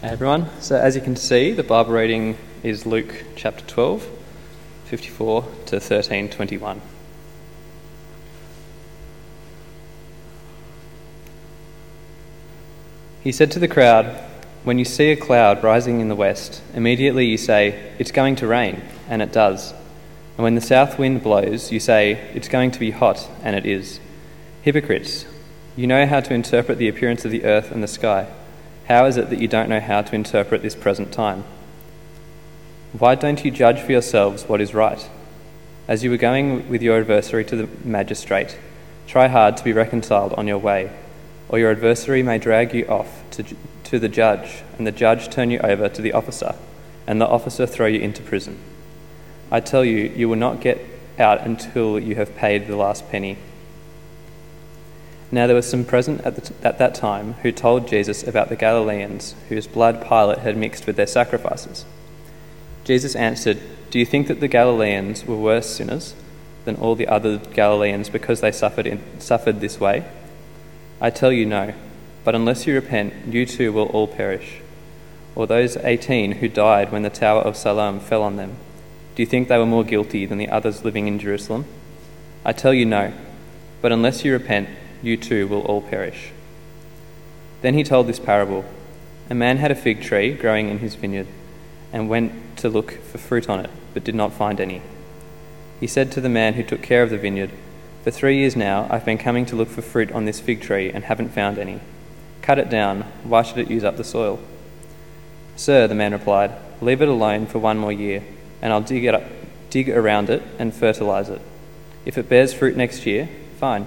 Hey everyone. So, as you can see, the Bible reading is Luke chapter 12, 54 to 13, 21. He said to the crowd, When you see a cloud rising in the west, immediately you say, It's going to rain, and it does. And when the south wind blows, you say, It's going to be hot, and it is. Hypocrites, you know how to interpret the appearance of the earth and the sky. How is it that you don't know how to interpret this present time? Why don't you judge for yourselves what is right? As you were going with your adversary to the magistrate, try hard to be reconciled on your way, or your adversary may drag you off to, to the judge, and the judge turn you over to the officer, and the officer throw you into prison. I tell you, you will not get out until you have paid the last penny. Now there were some present at, the, at, that time who told Jesus about the Galileans whose blood Pilate had mixed with their sacrifices. Jesus answered, Do you think that the Galileans were worse sinners than all the other Galileans because they suffered, in, suffered this way? I tell you no, but unless you repent, you too will all perish. Or those eighteen who died when the Tower of Siloam fell on them, do you think they were more guilty than the others living in Jerusalem? I tell you no, but unless you repent, you too will all perish. Then he told this parable A man had a fig tree growing in his vineyard, and went to look for fruit on it, but did not find any. He said to the man who took care of the vineyard, For three years now I've been coming to look for fruit on this fig tree and haven't found any. Cut it down. Why should it use up the soil? Sir, the man replied, Leave it alone for one more year, and I'll dig, it up, dig around it and fertilize it. If it bears fruit next year, fine.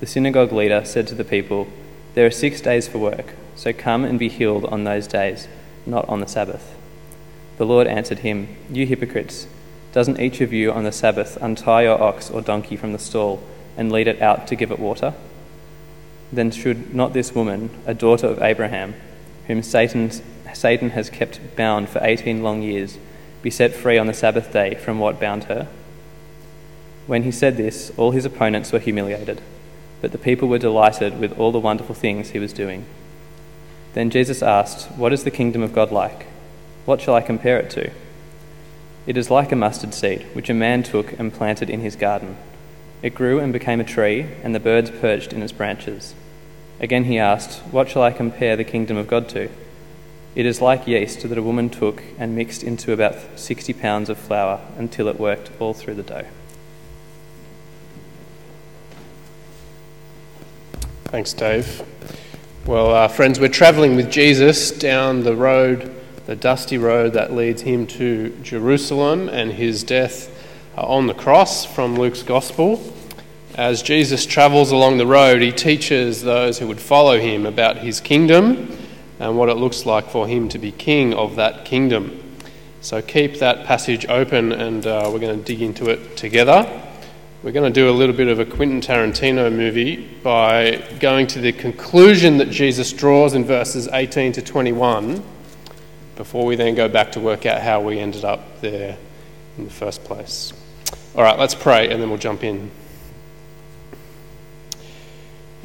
the synagogue leader said to the people, There are six days for work, so come and be healed on those days, not on the Sabbath. The Lord answered him, You hypocrites, doesn't each of you on the Sabbath untie your ox or donkey from the stall and lead it out to give it water? Then should not this woman, a daughter of Abraham, whom Satan, Satan has kept bound for 18 long years, be set free on the Sabbath day from what bound her? When he said this, all his opponents were humiliated but the people were delighted with all the wonderful things he was doing. Then Jesus asked, What is the kingdom of God like? What shall I compare it to? It is like a mustard seed, which a man took and planted in his garden. It grew and became a tree, and the birds perched in its branches. Again he asked, What shall I compare the kingdom of God to? It is like yeast that a woman took and mixed into about sixty pounds of flour until it worked all through the dough. Thanks, Dave. Well, uh, friends, we're travelling with Jesus down the road, the dusty road that leads him to Jerusalem and his death uh, on the cross from Luke's Gospel. As Jesus travels along the road, he teaches those who would follow him about his kingdom and what it looks like for him to be king of that kingdom. So keep that passage open and uh, we're going to dig into it together. We're going to do a little bit of a Quentin Tarantino movie by going to the conclusion that Jesus draws in verses 18 to 21 before we then go back to work out how we ended up there in the first place. All right, let's pray and then we'll jump in.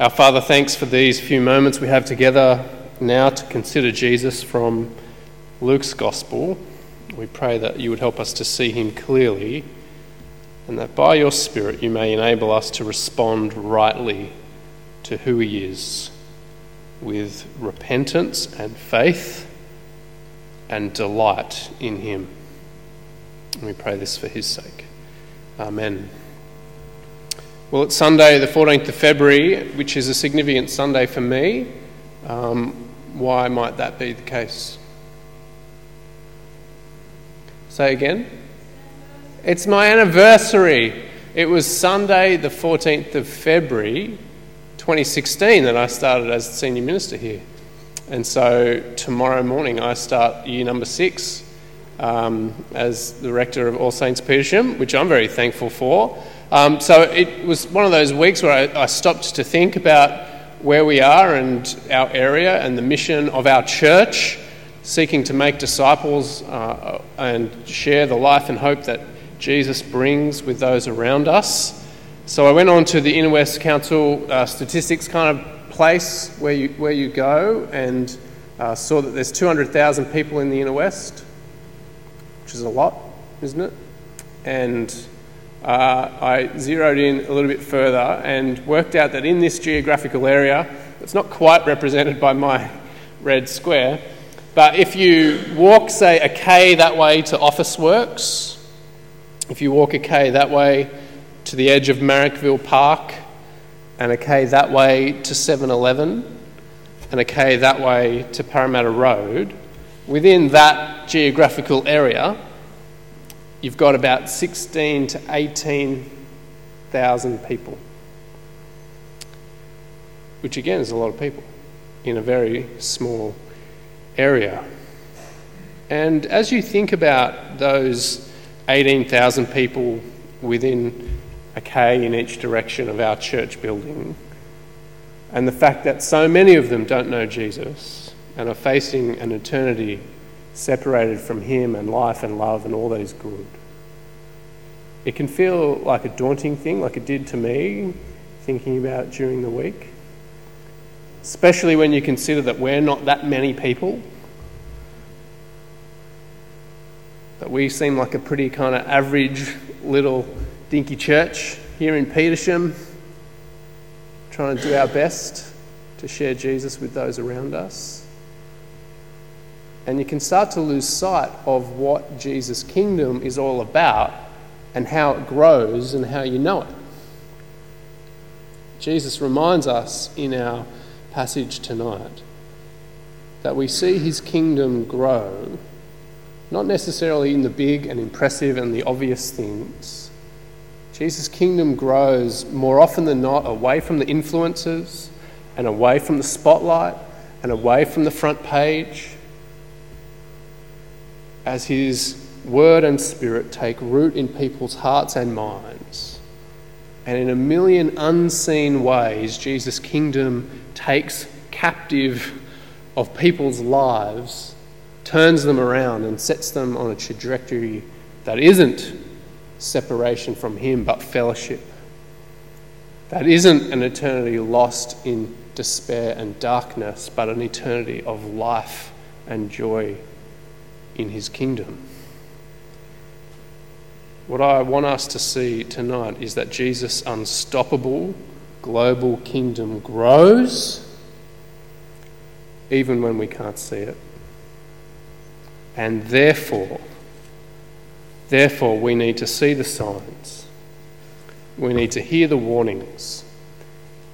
Our Father, thanks for these few moments we have together now to consider Jesus from Luke's Gospel. We pray that you would help us to see him clearly and that by your Spirit you may enable us to respond rightly to who He is with repentance and faith and delight in Him. And we pray this for His sake. Amen. Well, it's Sunday, the 14th of February, which is a significant Sunday for me. Um, why might that be the case? Say again. It's my anniversary. It was Sunday, the 14th of February 2016, that I started as senior minister here. And so tomorrow morning I start year number six um, as the rector of All Saints Petersham, which I'm very thankful for. Um, so it was one of those weeks where I, I stopped to think about where we are and our area and the mission of our church, seeking to make disciples uh, and share the life and hope that Jesus brings with those around us. So I went on to the Inner West Council uh, statistics kind of place where you, where you go and uh, saw that there's 200,000 people in the Inner West, which is a lot, isn't it? And uh, I zeroed in a little bit further and worked out that in this geographical area, it's not quite represented by my red square, but if you walk, say, a K that way to Officeworks, if you walk a K that way to the edge of Marrickville Park, and a K that way to 7 Eleven, and a K that way to Parramatta Road, within that geographical area, you've got about 16 to 18,000 people, which again is a lot of people in a very small area. And as you think about those 18,000 people within a K in each direction of our church building, and the fact that so many of them don't know Jesus and are facing an eternity separated from Him and life and love and all that is good. It can feel like a daunting thing, like it did to me, thinking about during the week. Especially when you consider that we're not that many people. That we seem like a pretty kind of average little dinky church here in Petersham, trying to do our best to share Jesus with those around us. And you can start to lose sight of what Jesus' kingdom is all about and how it grows and how you know it. Jesus reminds us in our passage tonight that we see his kingdom grow, not necessarily in the big and impressive and the obvious things. Jesus' kingdom grows more often than not away from the influences and away from the spotlight and away from the front page as his word and spirit take root in people's hearts and minds. And in a million unseen ways, Jesus' kingdom takes captive of people's lives, turns them around, and sets them on a trajectory that isn't separation from Him, but fellowship. That isn't an eternity lost in despair and darkness, but an eternity of life and joy in His kingdom. What I want us to see tonight is that Jesus' unstoppable global kingdom grows even when we can't see it. And therefore, therefore, we need to see the signs, we need to hear the warnings,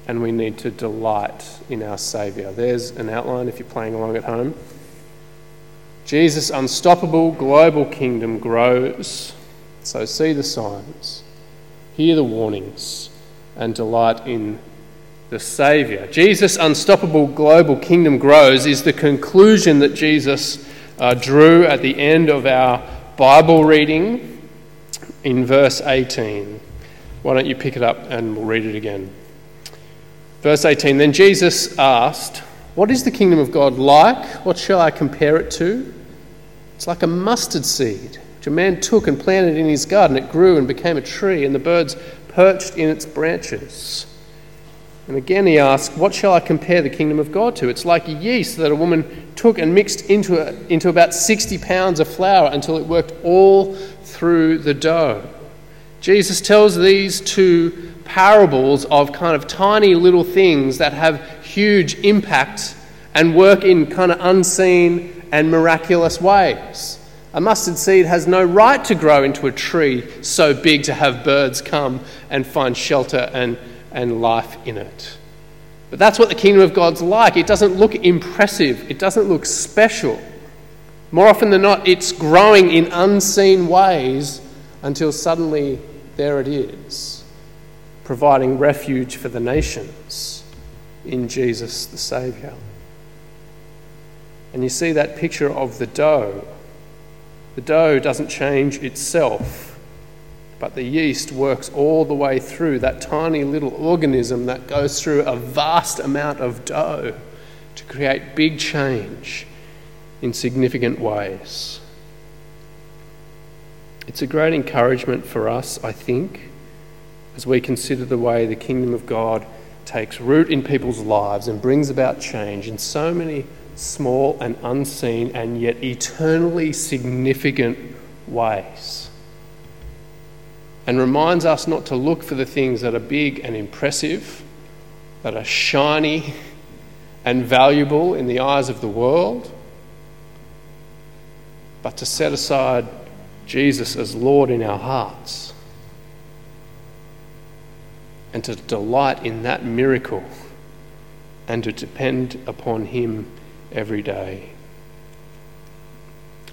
and we need to delight in our Saviour. There's an outline if you're playing along at home. Jesus' unstoppable global kingdom grows so see the signs, hear the warnings, and delight in the Saviour. Jesus' unstoppable global kingdom grows is the conclusion that Jesus uh, drew at the end of our Bible reading in verse 18. Why don't you pick it up and we'll read it again? Verse 18 Then Jesus asked, What is the kingdom of God like? What shall I compare it to? It's like a mustard seed which a man took and planted in his garden. It grew and became a tree, and the birds perched in its branches. And again he asks, What shall I compare the kingdom of God to? It's like yeast that a woman took and mixed into, a, into about 60 pounds of flour until it worked all through the dough. Jesus tells these two parables of kind of tiny little things that have huge impact and work in kind of unseen and miraculous ways. A mustard seed has no right to grow into a tree so big to have birds come and find shelter and, and life in it. But that's what the kingdom of God's like. It doesn't look impressive, it doesn't look special. More often than not, it's growing in unseen ways until suddenly there it is, providing refuge for the nations in Jesus the Saviour. And you see that picture of the dough. The dough doesn't change itself, but the yeast works all the way through that tiny little organism that goes through a vast amount of dough to create big change in significant ways. It's a great encouragement for us, I think, as we consider the way the kingdom of God takes root in people's lives and brings about change in so many small and unseen and yet eternally significant ways. And reminds us not to look for the things that are big and impressive, that are shiny and valuable in the eyes of the world, but to set aside Jesus as Lord in our hearts and to delight in that miracle and to depend upon Him every day.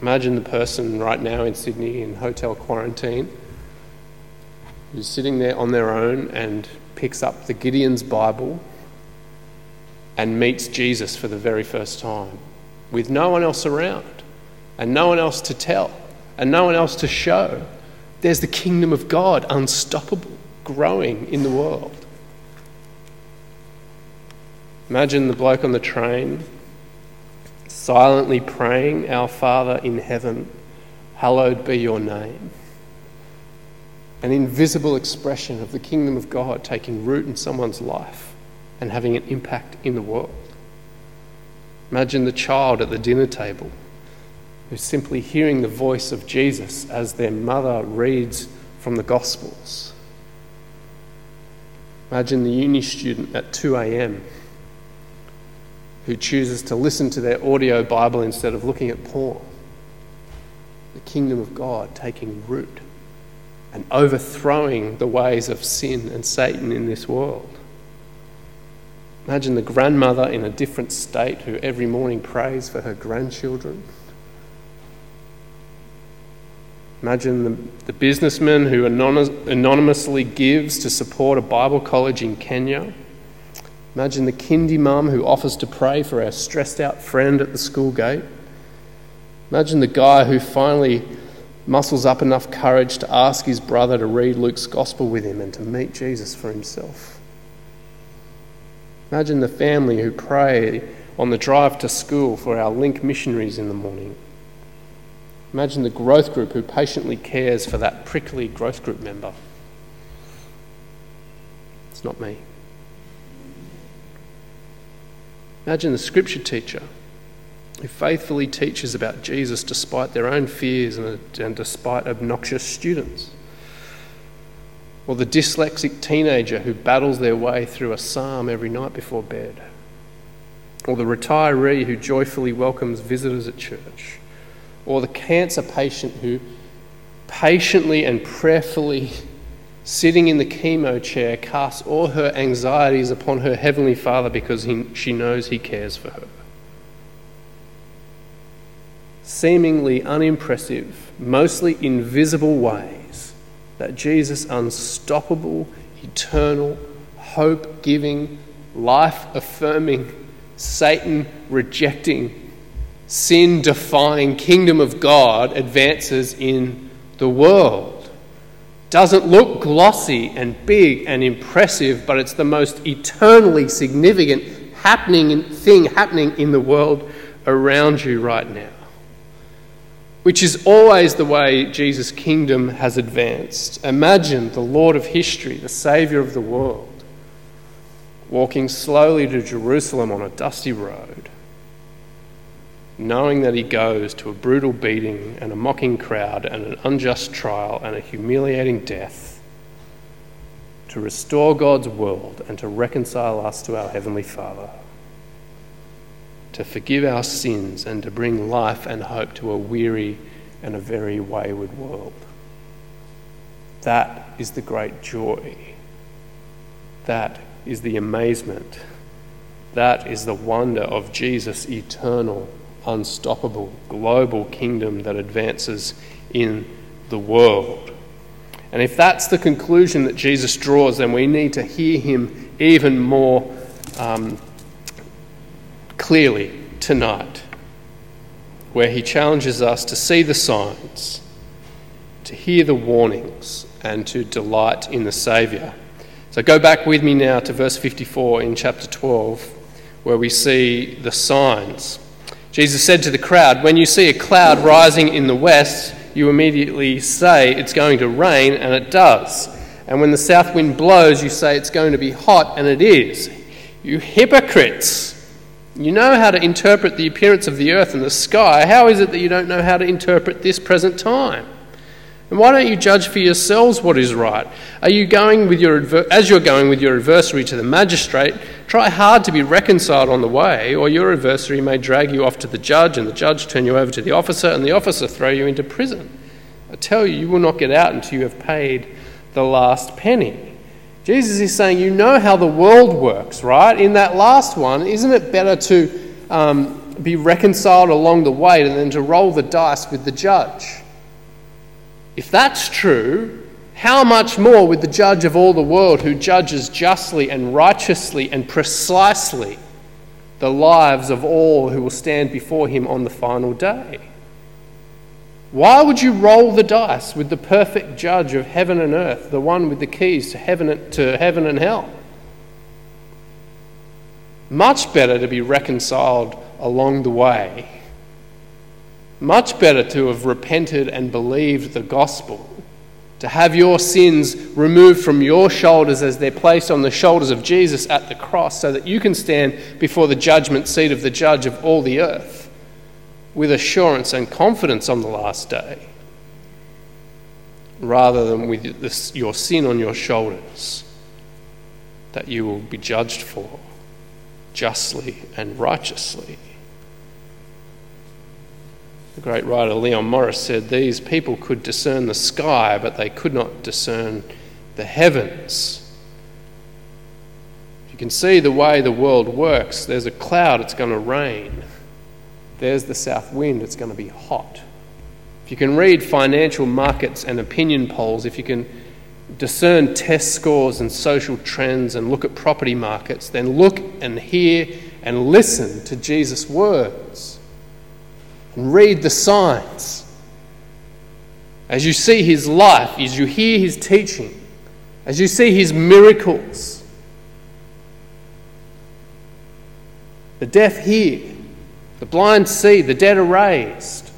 Imagine the person right now in Sydney in hotel quarantine who's sitting there on their own and picks up the Gideon's Bible and meets Jesus for the very first time with no one else around and no one else to tell and no one else to show. There's the kingdom of God, unstoppable, growing in the world. Imagine the bloke on the train silently praying, Our Father in heaven, hallowed be your name. An invisible expression of the kingdom of God taking root in someone's life and having an impact in the world. Imagine the child at the dinner table who's simply hearing the voice of Jesus as their mother reads from the Gospels. Imagine the uni student at 2 a.m. who chooses to listen to their audio Bible instead of looking at porn. The kingdom of God taking root and overthrowing the ways of sin and Satan in this world. Imagine the grandmother in a different state who every morning prays for her grandchildren. Imagine the, the businessman who anonymously gives to support a Bible college in Kenya. Imagine the kindy mum who offers to pray for our stressed out friend at the school gate. Imagine the guy who finally muscles up enough courage to ask his brother to read Luke's gospel with him and to meet Jesus for himself. Imagine the family who pray on the drive to school for our link missionaries in the morning. Imagine the growth group who patiently cares for that prickly growth group member. It's not me. Imagine the scripture teacher who faithfully teaches about Jesus despite their own fears and, and despite obnoxious students. Or the dyslexic teenager who battles their way through a psalm every night before bed. Or the retiree who joyfully welcomes visitors at church or the cancer patient who patiently and prayerfully, sitting in the chemo chair, casts all her anxieties upon her Heavenly Father because he, she knows He cares for her. Seemingly unimpressive, mostly invisible ways that Jesus' unstoppable, eternal, hope giving, life affirming, Satan rejecting, sin defying kingdom of God advances in the world. Doesn't look glossy and big and impressive, but it's the most eternally significant happening thing happening in the world around you right now. Which is always the way Jesus' kingdom has advanced. Imagine the Lord of history, the Saviour of the world, walking slowly to Jerusalem on a dusty road knowing that he goes to a brutal beating and a mocking crowd and an unjust trial and a humiliating death to restore God's world and to reconcile us to our Heavenly Father, to forgive our sins and to bring life and hope to a weary and a very wayward world. That is the great joy. That is the amazement. That is the wonder of Jesus' eternal unstoppable global kingdom that advances in the world. And if that's the conclusion that Jesus draws, then we need to hear him even more um, clearly tonight. where he challenges us to see the signs, to hear the warnings, and to delight in the Saviour. So go back with me now to verse 54 in chapter 12, where we see the signs. Jesus said to the crowd, When you see a cloud rising in the west, you immediately say it's going to rain, and it does. And when the south wind blows, you say it's going to be hot, and it is. You hypocrites! You know how to interpret the appearance of the earth and the sky. How is it that you don't know how to interpret this present time? And why don't you judge for yourselves what is right? Are you going with your as you're going with your adversary to the magistrate, try hard to be reconciled on the way, or your adversary may drag you off to the judge, and the judge turn you over to the officer, and the officer throw you into prison. I tell you, you will not get out until you have paid the last penny. Jesus is saying, You know how the world works, right? In that last one, isn't it better to um, be reconciled along the way than to roll the dice with the judge? If that's true, how much more with the judge of all the world who judges justly and righteously and precisely the lives of all who will stand before him on the final day? Why would you roll the dice with the perfect judge of heaven and earth, the one with the keys to heaven, to heaven and hell? Much better to be reconciled along the way. Much better to have repented and believed the gospel. To have your sins removed from your shoulders as they're placed on the shoulders of Jesus at the cross, so that you can stand before the judgment seat of the judge of all the earth with assurance and confidence on the last day rather than with this, your sin on your shoulders that you will be judged for justly and righteously. The great writer Leon Morris said these people could discern the sky, but they could not discern the heavens. If you can see the way the world works, there's a cloud, it's going to rain there's the south wind, it's going to be hot. If you can read financial markets and opinion polls, if you can discern test scores and social trends and look at property markets, then look and hear and listen to Jesus' words and read the signs. As you see his life, as you hear his teaching, as you see his miracles, the deaf hear, the blind see, the dead are raised.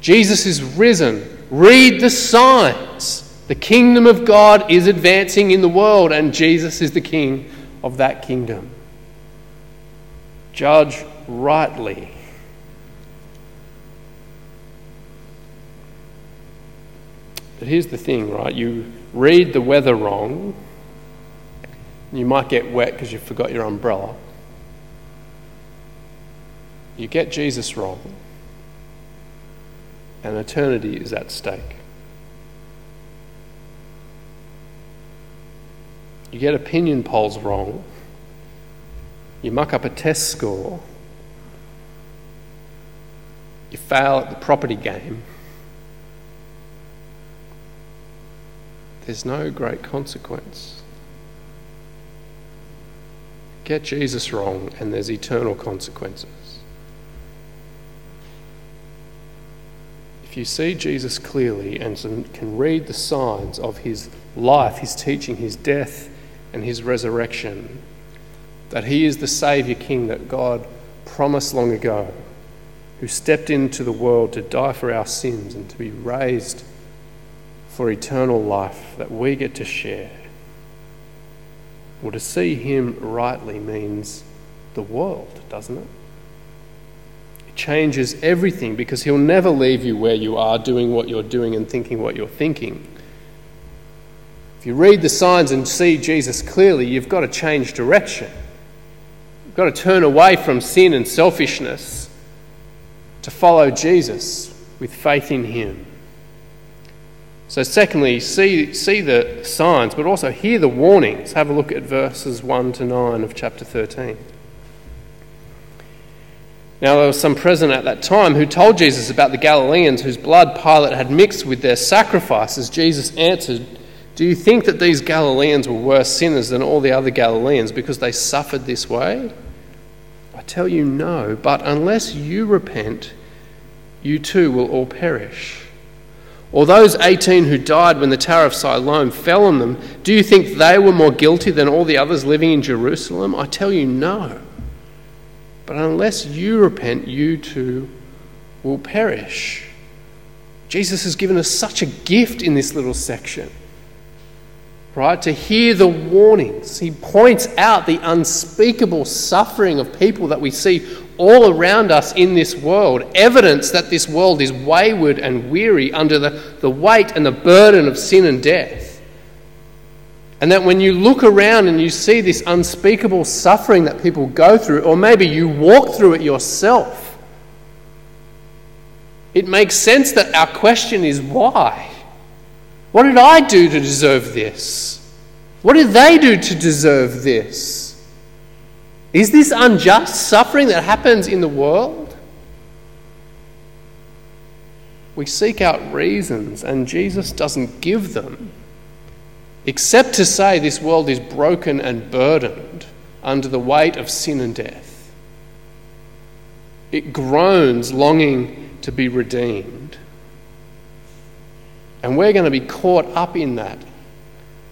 Jesus is risen. Read the signs. The kingdom of God is advancing in the world, and Jesus is the king of that kingdom. Judge rightly. But here's the thing, right? You read the weather wrong, you might get wet because you forgot your umbrella you get Jesus wrong, and eternity is at stake. You get opinion polls wrong, you muck up a test score, you fail at the property game. There's no great consequence. Get Jesus wrong, and there's eternal consequences. If you see Jesus clearly and can read the signs of his life, his teaching, his death, and his resurrection, that he is the Saviour King that God promised long ago, who stepped into the world to die for our sins and to be raised for eternal life that we get to share. Well, to see him rightly means the world, doesn't it? Changes everything because He'll never leave you where you are, doing what you're doing and thinking what you're thinking. If you read the signs and see Jesus clearly, you've got to change direction. You've got to turn away from sin and selfishness to follow Jesus with faith in Him. So, secondly, see, see the signs, but also hear the warnings. Have a look at verses 1 to 9 of chapter 13. Now, there was some present at that time who told Jesus about the Galileans whose blood Pilate had mixed with their sacrifices. Jesus answered, Do you think that these Galileans were worse sinners than all the other Galileans because they suffered this way? I tell you no, but unless you repent, you too will all perish. Or those 18 who died when the Tower of Siloam fell on them, do you think they were more guilty than all the others living in Jerusalem? I tell you no. But unless you repent, you too will perish. Jesus has given us such a gift in this little section right? To hear the warnings. He points out the unspeakable suffering of people that we see all around us in this world, evidence that this world is wayward and weary under the, the weight and the burden of sin and death. And that when you look around and you see this unspeakable suffering that people go through, or maybe you walk through it yourself, it makes sense that our question is why? What did I do to deserve this? What did they do to deserve this? Is this unjust suffering that happens in the world? We seek out reasons, and Jesus doesn't give them, except to say this world is broken and burdened under the weight of sin and death. It groans, longing to be redeemed. And we're going to be caught up in that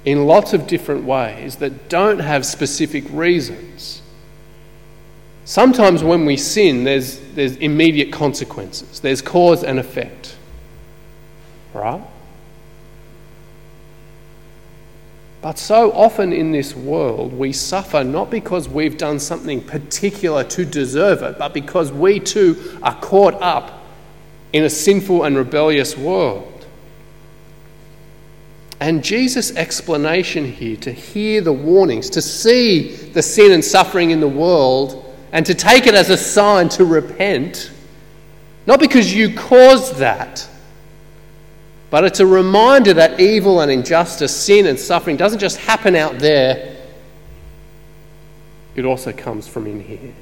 in lots of different ways that don't have specific reasons. Sometimes when we sin, there's, there's immediate consequences, there's cause and effect. Right? But so often in this world, we suffer not because we've done something particular to deserve it, but because we too are caught up in a sinful and rebellious world. And Jesus' explanation here to hear the warnings, to see the sin and suffering in the world, and to take it as a sign to repent, not because you caused that, but it's a reminder that evil and injustice, sin and suffering doesn't just happen out there, it also comes from in here.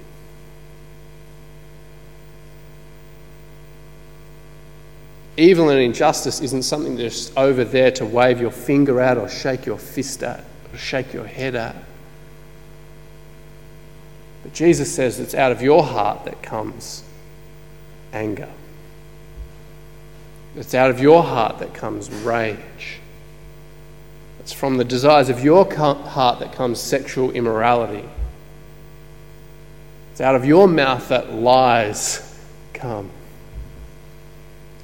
Evil and injustice isn't something that's over there to wave your finger at or shake your fist at or shake your head at. But Jesus says it's out of your heart that comes anger. It's out of your heart that comes rage. It's from the desires of your heart that comes sexual immorality. It's out of your mouth that lies come.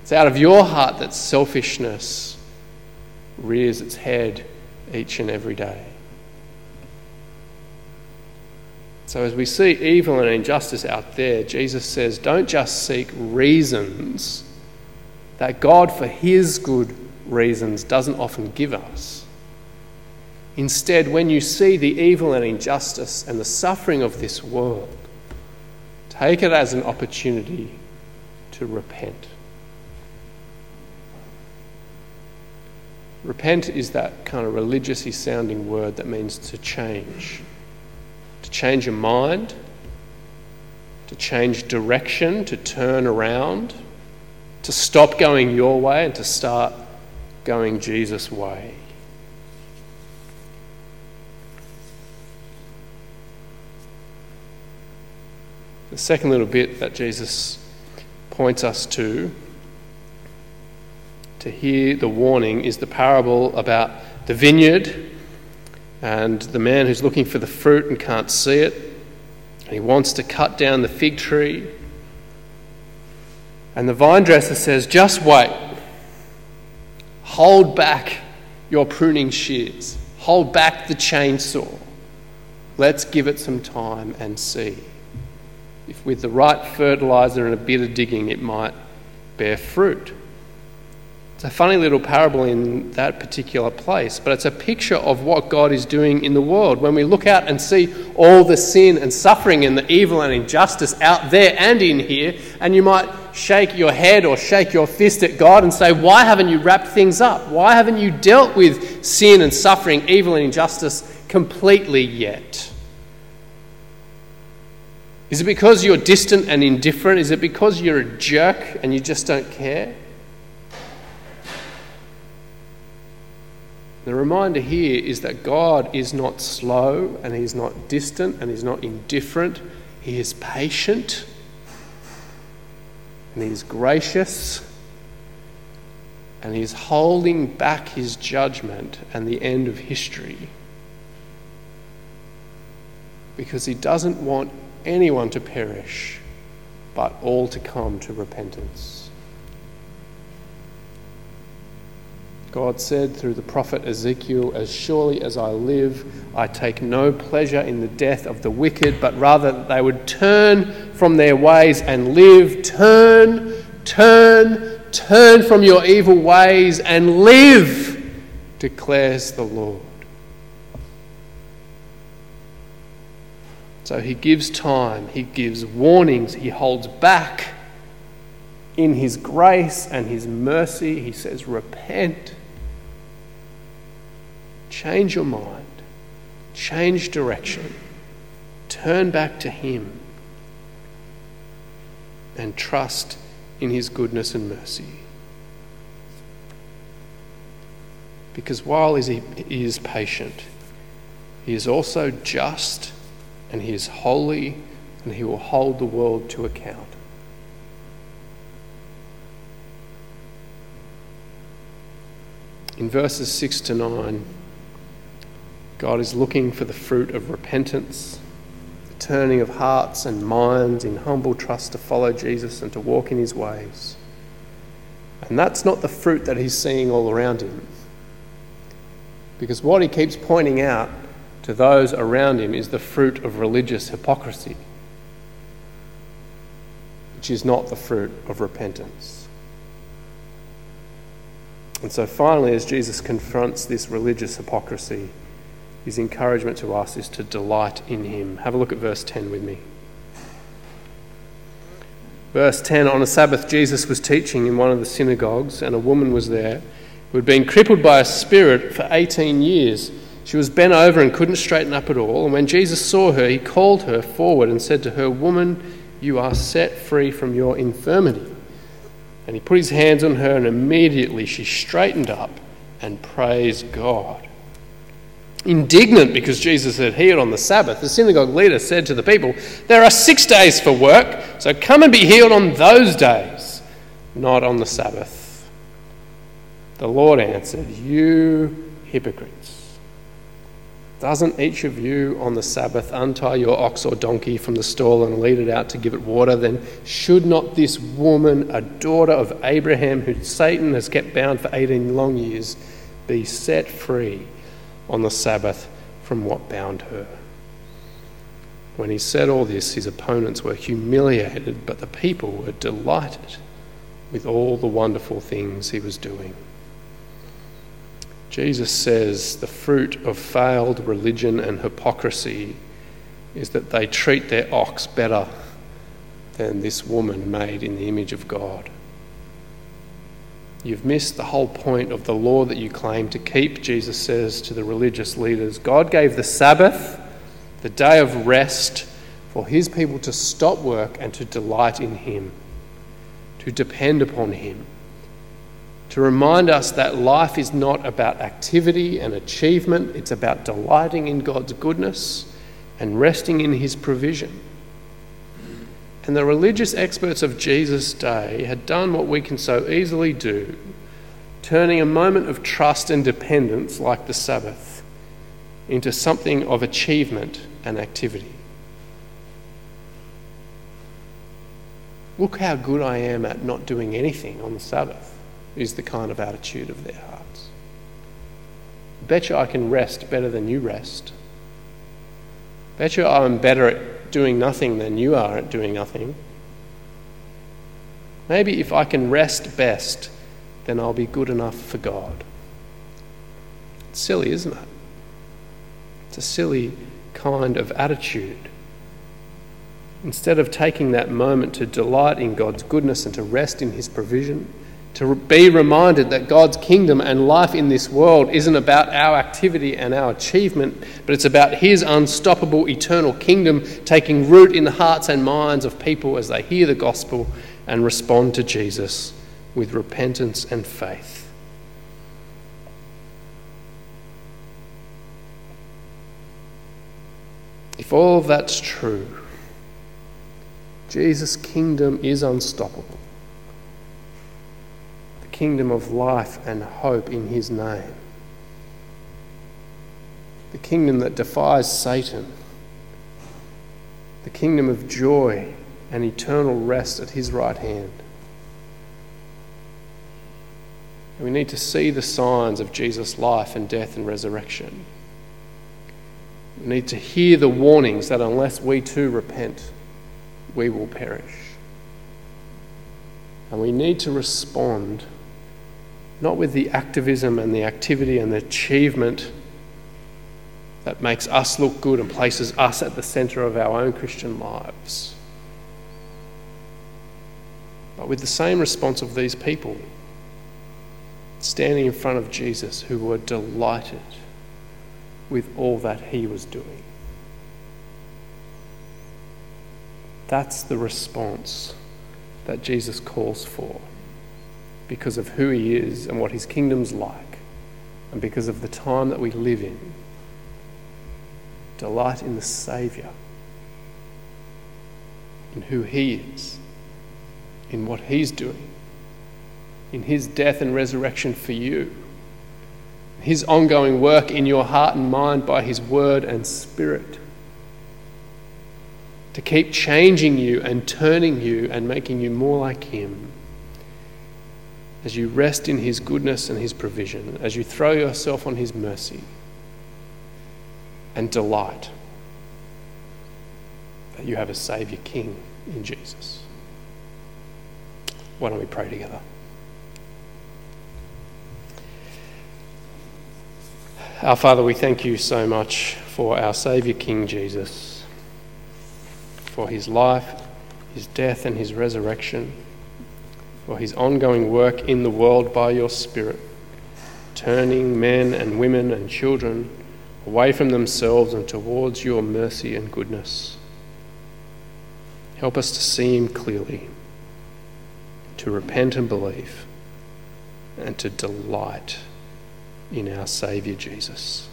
It's out of your heart that selfishness rears its head each and every day. So, as we see evil and injustice out there, Jesus says, don't just seek reasons that God, for His good reasons, doesn't often give us. Instead, when you see the evil and injustice and the suffering of this world, take it as an opportunity to repent. Repent is that kind of religiously sounding word that means to change. To change your mind, to change direction, to turn around, to stop going your way and to start going Jesus' way. The second little bit that Jesus points us to to hear the warning is the parable about the vineyard and the man who's looking for the fruit and can't see it. And he wants to cut down the fig tree. And the vine dresser says, Just wait. Hold back your pruning shears. Hold back the chainsaw. Let's give it some time and see if, with the right fertilizer and a bit of digging, it might bear fruit. It's a funny little parable in that particular place, but it's a picture of what God is doing in the world. When we look out and see all the sin and suffering and the evil and injustice out there and in here, and you might shake your head or shake your fist at God and say, Why haven't you wrapped things up? Why haven't you dealt with sin and suffering, evil and injustice completely yet? Is it because you're distant and indifferent? Is it because you're a jerk and you just don't care? The reminder here is that God is not slow and He's not distant and He's not indifferent. He is patient and He is gracious and he's holding back His judgment and the end of history because He doesn't want anyone to perish but all to come to repentance. God said through the prophet Ezekiel, As surely as I live, I take no pleasure in the death of the wicked, but rather that they would turn from their ways and live. Turn, turn, turn from your evil ways and live, declares the Lord. So he gives time, he gives warnings, he holds back. In his grace and his mercy, he says, Repent. Change your mind, change direction, turn back to Him, and trust in His goodness and mercy. Because while He is patient, He is also just and He is holy and He will hold the world to account. In verses 6 to 9, God is looking for the fruit of repentance, the turning of hearts and minds in humble trust to follow Jesus and to walk in his ways. And that's not the fruit that he's seeing all around him. Because what he keeps pointing out to those around him is the fruit of religious hypocrisy, which is not the fruit of repentance. And so finally, as Jesus confronts this religious hypocrisy, his encouragement to us is to delight in him. Have a look at verse 10 with me. Verse 10 On a Sabbath, Jesus was teaching in one of the synagogues, and a woman was there who had been crippled by a spirit for 18 years. She was bent over and couldn't straighten up at all. And when Jesus saw her, he called her forward and said to her, Woman, you are set free from your infirmity. And he put his hands on her, and immediately she straightened up and praised God. Indignant because Jesus had healed on the Sabbath, the synagogue leader said to the people, There are six days for work, so come and be healed on those days, not on the Sabbath. The Lord answered, You hypocrites. Doesn't each of you on the Sabbath untie your ox or donkey from the stall and lead it out to give it water? Then should not this woman, a daughter of Abraham, who Satan has kept bound for 18 long years, be set free? On the Sabbath from what bound her. When he said all this, his opponents were humiliated, but the people were delighted with all the wonderful things he was doing. Jesus says the fruit of failed religion and hypocrisy is that they treat their ox better than this woman made in the image of God. You've missed the whole point of the law that you claim to keep, Jesus says to the religious leaders. God gave the Sabbath, the day of rest, for his people to stop work and to delight in him, to depend upon him, to remind us that life is not about activity and achievement, it's about delighting in God's goodness and resting in his provision. And the religious experts of Jesus' day had done what we can so easily do, turning a moment of trust and dependence, like the Sabbath, into something of achievement and activity. Look how good I am at not doing anything on the Sabbath, is the kind of attitude of their hearts. Bet you I can rest better than you rest. Bet you I'm better at doing nothing than you are at doing nothing. Maybe if I can rest best, then I'll be good enough for God. It's silly, isn't it? It's a silly kind of attitude. Instead of taking that moment to delight in God's goodness and to rest in His provision, to be reminded that God's kingdom and life in this world isn't about our activity and our achievement, but it's about His unstoppable eternal kingdom taking root in the hearts and minds of people as they hear the gospel and respond to Jesus with repentance and faith. If all that's true, Jesus' kingdom is unstoppable. Kingdom of life and hope in his name. The kingdom that defies Satan. The kingdom of joy and eternal rest at his right hand. And we need to see the signs of Jesus' life and death and resurrection. We need to hear the warnings that unless we too repent, we will perish. And we need to respond not with the activism and the activity and the achievement that makes us look good and places us at the centre of our own Christian lives, but with the same response of these people standing in front of Jesus who were delighted with all that he was doing. That's the response that Jesus calls for because of who he is and what his kingdom's like, and because of the time that we live in. Delight in the Saviour, in who he is, in what he's doing, in his death and resurrection for you, his ongoing work in your heart and mind by his word and spirit to keep changing you and turning you and making you more like Him. As you rest in His goodness and His provision, as you throw yourself on His mercy and delight that you have a Saviour King in Jesus. Why don't we pray together? Our Father, we thank you so much for our Saviour King Jesus for his life, his death, and his resurrection, for his ongoing work in the world by your Spirit, turning men and women and children away from themselves and towards your mercy and goodness. Help us to see him clearly, to repent and believe, and to delight in our Saviour Jesus.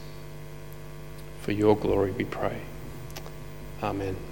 For your glory we pray. Amen.